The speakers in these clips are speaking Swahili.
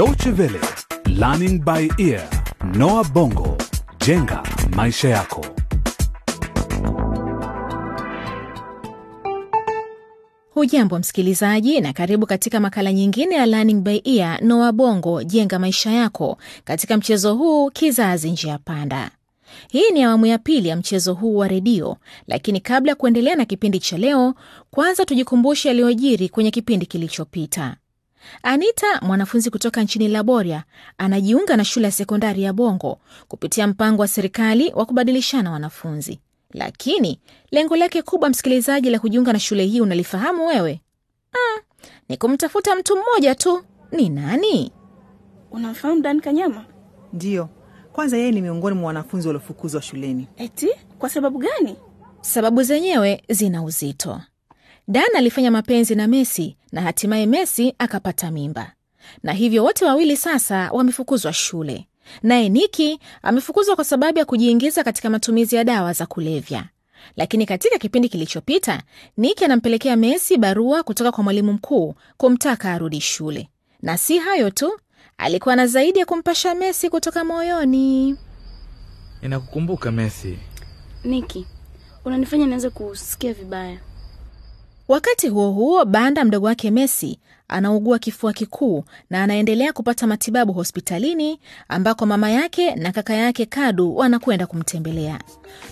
Deutsche Welle, Learning by Ear, Noah Bongo, jenga maisha yako. Hujambo msikilizaji, na karibu katika makala nyingine ya Learning by Ear Noa Bongo, jenga maisha yako, katika mchezo huu kizazi njia panda. Hii ni awamu ya pili ya mchezo huu wa redio, lakini kabla ya kuendelea na kipindi cha leo, kwanza tujikumbushe yaliyojiri kwenye kipindi kilichopita. Anita, mwanafunzi kutoka nchini Laboria, anajiunga na shule ya sekondari ya Bongo kupitia mpango wa serikali wa kubadilishana wanafunzi. Lakini lengo lake kubwa, msikilizaji, la kujiunga na shule hii unalifahamu wewe? Ah, ni kumtafuta mtu mmoja tu. Ni nani? Unamfahamu Dan Kanyama? Ndiyo, kwanza yeye ni miongoni mwa wanafunzi waliofukuzwa shuleni. Eti kwa sababu gani? Sababu zenyewe zina uzito. Dan alifanya mapenzi na Messi na hatimaye Messi akapata mimba, na hivyo wote wawili sasa wamefukuzwa shule. Naye Niki amefukuzwa kwa sababu ya kujiingiza katika matumizi ya dawa za kulevya. Lakini katika kipindi kilichopita, Niki anampelekea Messi barua kutoka kwa mwalimu mkuu kumtaka arudi shule, na si hayo tu, alikuwa na zaidi ya kumpasha Messi kutoka moyoni. Ninakukumbuka Messi. Niki, unanifanya nianze kusikia vibaya. Wakati huo huo, Banda mdogo wake Messi anaugua kifua kikuu na anaendelea kupata matibabu hospitalini ambako mama yake na kaka yake Kadu wanakwenda kumtembelea.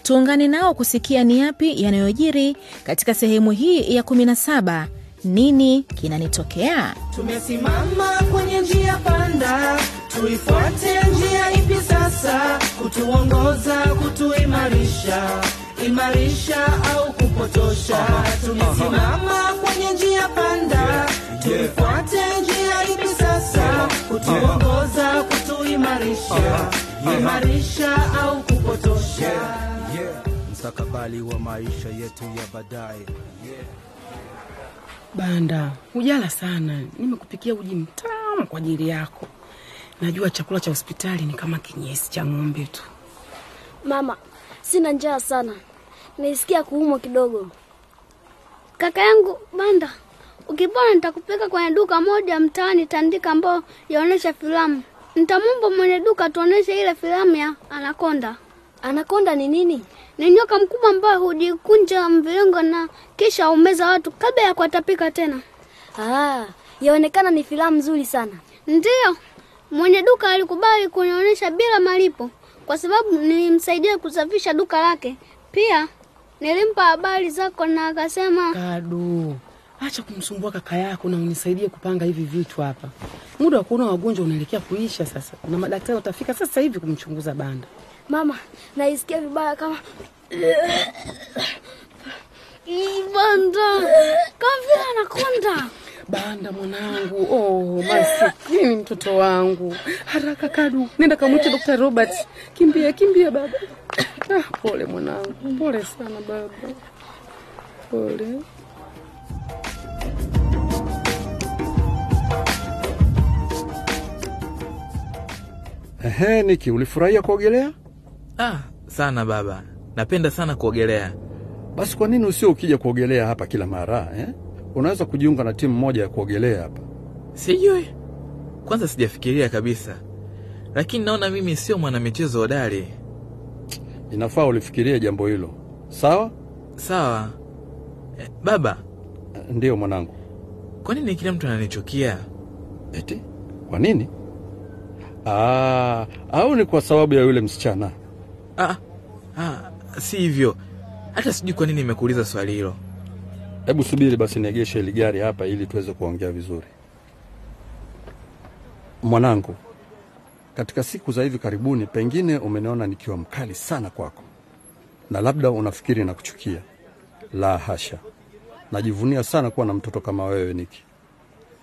Tuungane nao kusikia ni yapi yanayojiri katika sehemu hii ya 17. Nini kinanitokea? Tumesimama kwenye njia panda, tuifuate njia ipi sasa? Kutuongoza, kutuimarisha, imarisha au kupotosha? Tulisimama kwenye njia panda, tuifuate njia ipi sasa? Kutuongoza, kutuimarisha, imarisha au kupotosha? mstakabali wa maisha yetu ya baadaye. Banda, hujala sana. Nimekupikia uji mtamu kwa ajili yako. Najua chakula cha hospitali ni kama kinyesi cha ng'ombe tu. Mama, sina njaa sana, nisikia kuumwa kidogo. Kaka yangu Banda, ukipona nitakupeleka kwenye duka moja mtaani Tandika ambao yaonyesha filamu. Nitamwomba mwenye duka tuoneshe ile filamu ya Anakonda. Anakonda ni nini? Ni nyoka mkubwa ambaye hujikunja mviringo na kisha umeza watu kabla ya kuwatapika tena. Ah, yaonekana ni filamu nzuri sana. Ndiyo, mwenye duka alikubali kunionyesha bila malipo kwa sababu nilimsaidia kusafisha duka lake. Pia nilimpa habari zako na akasema, Kadu, acha kumsumbua kaka yako na unisaidie kupanga hivi vitu hapa. Muda wa kuona wagonjwa unaelekea kuisha sasa, na madaktari utafika sasa hivi kumchunguza Banda. Mama, naisikia vibaya kama Banda kama anakonda. Banda mwanangu, oh, masikini mtoto wangu. Haraka Kadu, nenda kamwite Dr. Robert. Kimbia, kimbia baba. Ah, pole mwanangu, pole sana baba, pole. Ehe, Niki, ulifurahia kuogelea? Ah, sana baba, napenda sana kuogelea. Basi kwa nini usio ukija kuogelea hapa kila mara eh? Unaweza kujiunga na timu moja ya kuogelea hapa. Sijui, kwanza sijafikiria kabisa, lakini naona mimi sio mwanamichezo hodari. Inafaa ulifikirie jambo hilo, sawa? Sawa E, baba. Ndiyo mwanangu. Kwa nini kila mtu ananichukia? Eti kwa nini? Aa, au ni kwa sababu ya yule msichana? Aa, ah, si hivyo. Hata sijui kwa nini nimekuuliza swali hilo. Hebu subiri basi niegeshe hili gari hapa ili tuweze kuongea vizuri. Mwanangu, katika siku za hivi karibuni pengine umeniona nikiwa mkali sana kwako, na labda unafikiri na kuchukia. La hasha, najivunia sana kuwa na mtoto kama wewe Niki.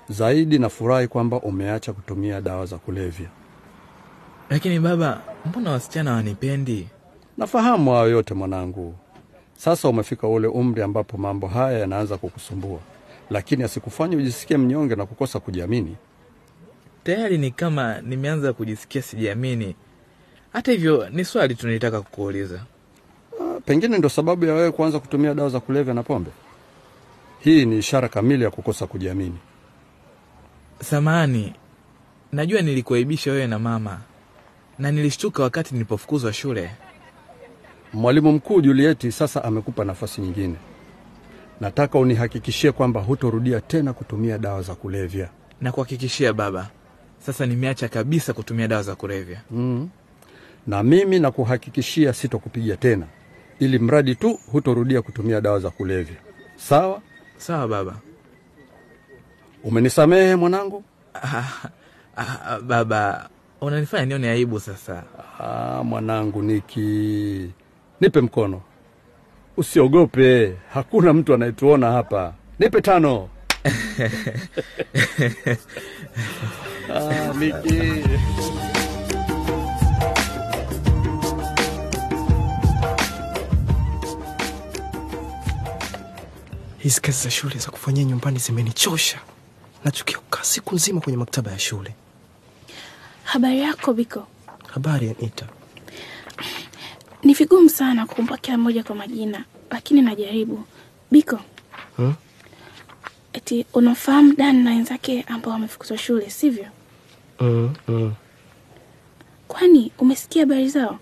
Zaidi nafurahi kwamba umeacha kutumia dawa za kulevya. Lakini baba, mbona wasichana wanipendi? Nafahamu hayo yote mwanangu. Sasa umefika ule umri ambapo mambo haya yanaanza kukusumbua, lakini asikufanye ujisikie mnyonge na kukosa kujiamini. Tayari ni kama nimeanza kujisikia sijiamini. Hata hivyo, ni swali tu nilitaka kukuuliza. Ah, Pengine ndo sababu ya wewe kuanza kutumia dawa za kulevya na pombe. Hii ni ishara kamili ya kukosa kujiamini. Samahani, najua nilikuaibisha wewe na mama, na nilishtuka wakati nilipofukuzwa shule. Mwalimu mkuu Julieti sasa amekupa nafasi nyingine. Nataka unihakikishie kwamba hutorudia tena kutumia dawa za kulevya. Na kuhakikishia baba, sasa nimeacha kabisa kutumia dawa za kulevya. Mm. Na mimi nakuhakikishia sitokupiga tena, ili mradi tu hutorudia kutumia dawa za kulevya. Sawa? Sawa baba. Umenisamehe mwanangu? Ah, ah, baba, unanifanya nione aibu sasa. Ah, mwanangu Niki, nipe mkono, usiogope. Hakuna mtu anayetuona hapa. Nipe tano. ah, Niki. Hizi kazi za shule za kufanyia nyumbani zimenichosha. Nachukia kukaa siku nzima kwenye maktaba ya shule. Habari yako Biko? Habari Anita. Ni vigumu sana kukumbuka kila mmoja kwa majina, lakini najaribu. Biko, Hmm? Eti unafahamu Dan na wenzake ambao wamefukuzwa shule, sivyo? Mm, mm. Kwani umesikia habari zao?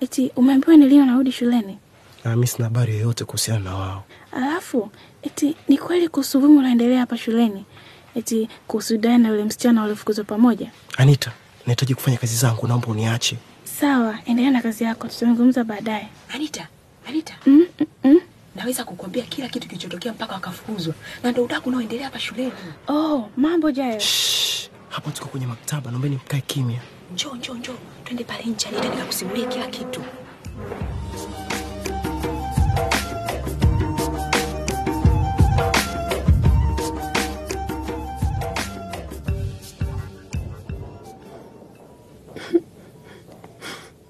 Eti umeambiwa ni lini wanarudi shuleni? Ah, mi sina habari yoyote kuhusiana na wao. Alafu eti ni kweli kuhusu uvumi unaendelea hapa shuleni, eti kuhusu Dan na yule msichana waliofukuzwa pamoja? Anita, nahitaji kufanya kazi zangu, naomba uniache. Sawa, endelea na kazi yako, tutazungumza baadaye. Anita, Anita, Mm, mm, mm. Naweza kukwambia kila kitu kilichotokea mpaka wakafukuzwa, na ndo udaku unaoendelea hapa shuleni. Oh, mambo Jayo. Hapa tuko kwenye maktaba, naombeni mkae kimya. Njoo, njoo, njoo, twende pale nje, Anita, kusimulia kila kitu.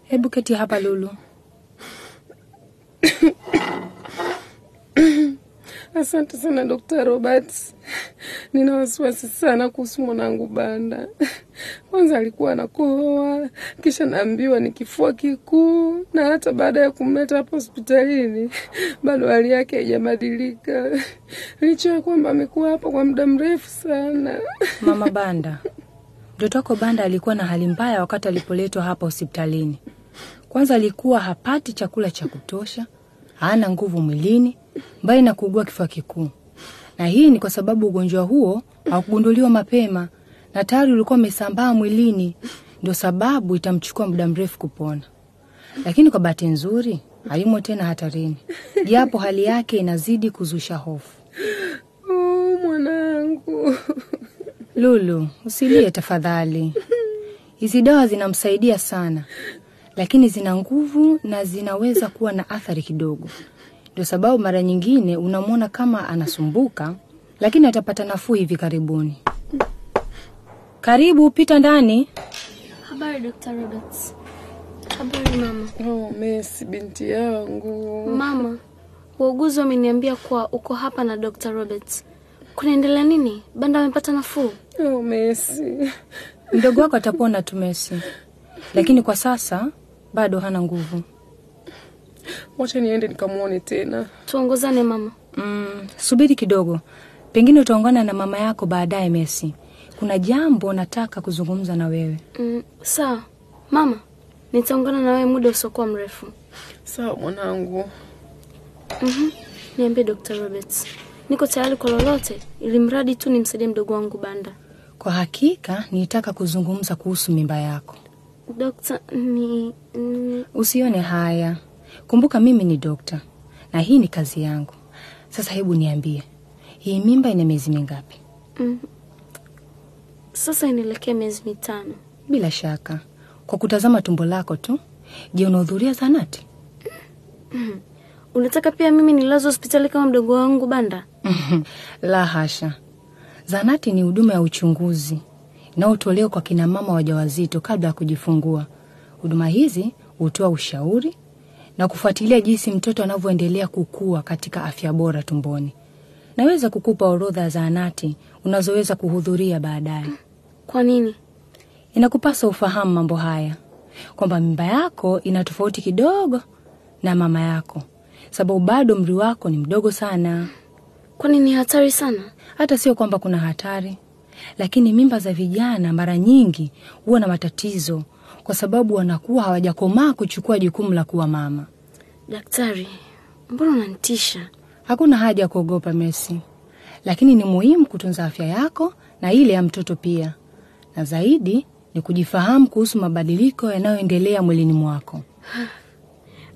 Hebu keti hapa Lulu. Asante sana Dr. Roberts. Nina wasiwasi sana kuhusu mwanangu Banda. Kwanza alikuwa anakohoa, kisha naambiwa ni kifua kikuu, na hata baada ya kumleta hapa hospitalini bado hali yake haijabadilika, licha ya kwamba amekuwa hapa kwa muda mrefu sana. Mama Banda, mtoto wako Banda alikuwa na hali mbaya wakati alipoletwa hapa hospitalini. Kwanza alikuwa hapati chakula cha kutosha, hana nguvu mwilini, mbali na kuugua kifua kikuu, na hii ni kwa sababu ugonjwa huo haukugunduliwa mapema na tayari ulikuwa umesambaa mwilini, ndio sababu itamchukua muda mrefu kupona. Lakini kwa bahati nzuri hayumo tena hatarini, japo hali yake inazidi kuzusha hofu. Oh, mwanangu. Lulu, usilie tafadhali. Hizi dawa zinamsaidia sana, lakini zina nguvu na zinaweza kuwa na athari kidogo. Ndio sababu mara nyingine unamwona kama anasumbuka, lakini atapata nafuu hivi karibuni. Karibu, pita ndani. Habari Dr. Roberts. Habari mama. Oh, Messi binti yangu. Mama, wauguzi wameniambia kuwa uko hapa na Dr. Roberts. Kunaendelea nini? Banda amepata nafuu? Oh, Messi. Mdogo wako atapona tu Messi, lakini kwa sasa bado hana nguvu. Wacha niende nikamwone tena. Tuongozane mama. Mm, subiri kidogo, pengine utaungana na mama yako baadaye. Messi, kuna jambo nataka kuzungumza na wewe. Mm, sawa mama, nitaungana na wewe muda usiokuwa mrefu. Sawa mwanangu. Mhm. Niambie Dr. Roberts, niko tayari kwa lolote, ili mradi tu nimsaidie mdogo wangu Banda. Kwa hakika nitaka kuzungumza kuhusu mimba yako. Dokta, ni, ni Usione haya, kumbuka mimi ni dokta na hii ni kazi yangu. Sasa hebu niambie, hii mimba ina miezi mingapi? mm, sasa inaelekea miezi mitano. Bila shaka, kwa kutazama tumbo lako tu. Je, unahudhuria zanati? Mm. Unataka pia mimi nilazwe hospitali kama mdogo wangu Banda? La hasha, zanati ni huduma ya uchunguzi inayotolewa kwa kina mama wajawazito kabla ya kujifungua. Huduma hizi hutoa ushauri na kufuatilia jinsi mtoto anavyoendelea kukua katika afya bora tumboni. Naweza kukupa orodha ya zahanati unazoweza kuhudhuria baadaye. Kwa nini? Inakupasa ufahamu mambo haya, kwamba mimba yako ina tofauti kidogo na mama yako, sababu bado umri wako ni mdogo sana. Kwani ni hatari sana? Hata sio kwamba kuna hatari, lakini mimba za vijana mara nyingi huwa na matatizo kwa sababu wanakuwa hawajakomaa kuchukua jukumu la kuwa mama. Daktari, mbona unanitisha? Hakuna haja ya kuogopa Messi, lakini ni muhimu kutunza afya yako na ile ya mtoto pia, na zaidi ni kujifahamu kuhusu mabadiliko yanayoendelea mwilini mwako.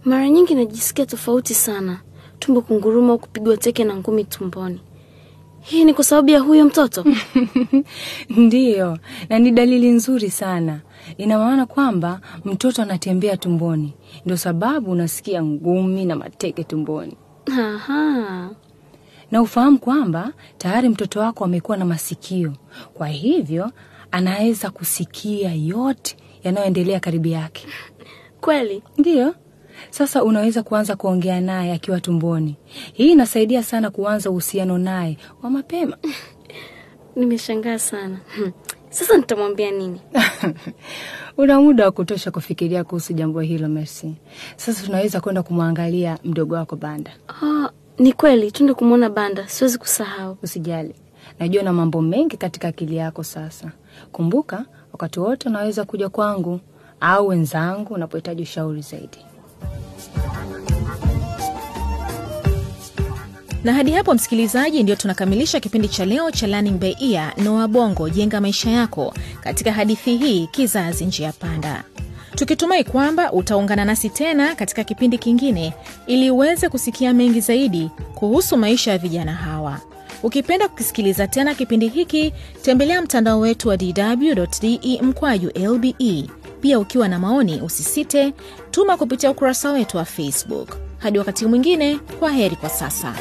Mara nyingi najisikia tofauti sana, tumbo kunguruma au kupigwa teke na ngumi tumboni. Hii ni kwa sababu ya huyo mtoto? Ndiyo, na ni dalili nzuri sana. Ina maana kwamba mtoto anatembea tumboni, ndio sababu unasikia ngumi na mateke tumboni. Aha. Na ufahamu kwamba tayari mtoto wako amekuwa na masikio, kwa hivyo anaweza kusikia yote yanayoendelea karibu yake. Kweli? Ndiyo. Sasa unaweza kuanza kuongea naye akiwa tumboni. Hii inasaidia sana kuanza uhusiano naye wa mapema. Nimeshangaa sana. Sasa nitamwambia nini? Una muda wa kutosha kufikiria kuhusu jambo hilo, Mercy. Sasa tunaweza kwenda kumwangalia mdogo wako Banda. Ah, ni kweli, twende kumwona Banda. Siwezi kusahau. Usijali, najua na mambo mengi katika akili yako sasa. Kumbuka, wakati wote unaweza kuja kwangu au wenzangu unapohitaji ushauri zaidi. Na hadi hapo, msikilizaji, ndio tunakamilisha kipindi cha leo cha Learning by Ear Noah Bongo, jenga maisha yako katika hadithi hii kizazi njia panda, tukitumai kwamba utaungana nasi tena katika kipindi kingine ili uweze kusikia mengi zaidi kuhusu maisha ya vijana hawa. Ukipenda kukisikiliza tena kipindi hiki, tembelea mtandao wetu wa dw.de mkwaju lbe. Pia ukiwa na maoni, usisite tuma kupitia ukurasa wetu wa Facebook. Hadi wakati mwingine, kwa heri kwa sasa.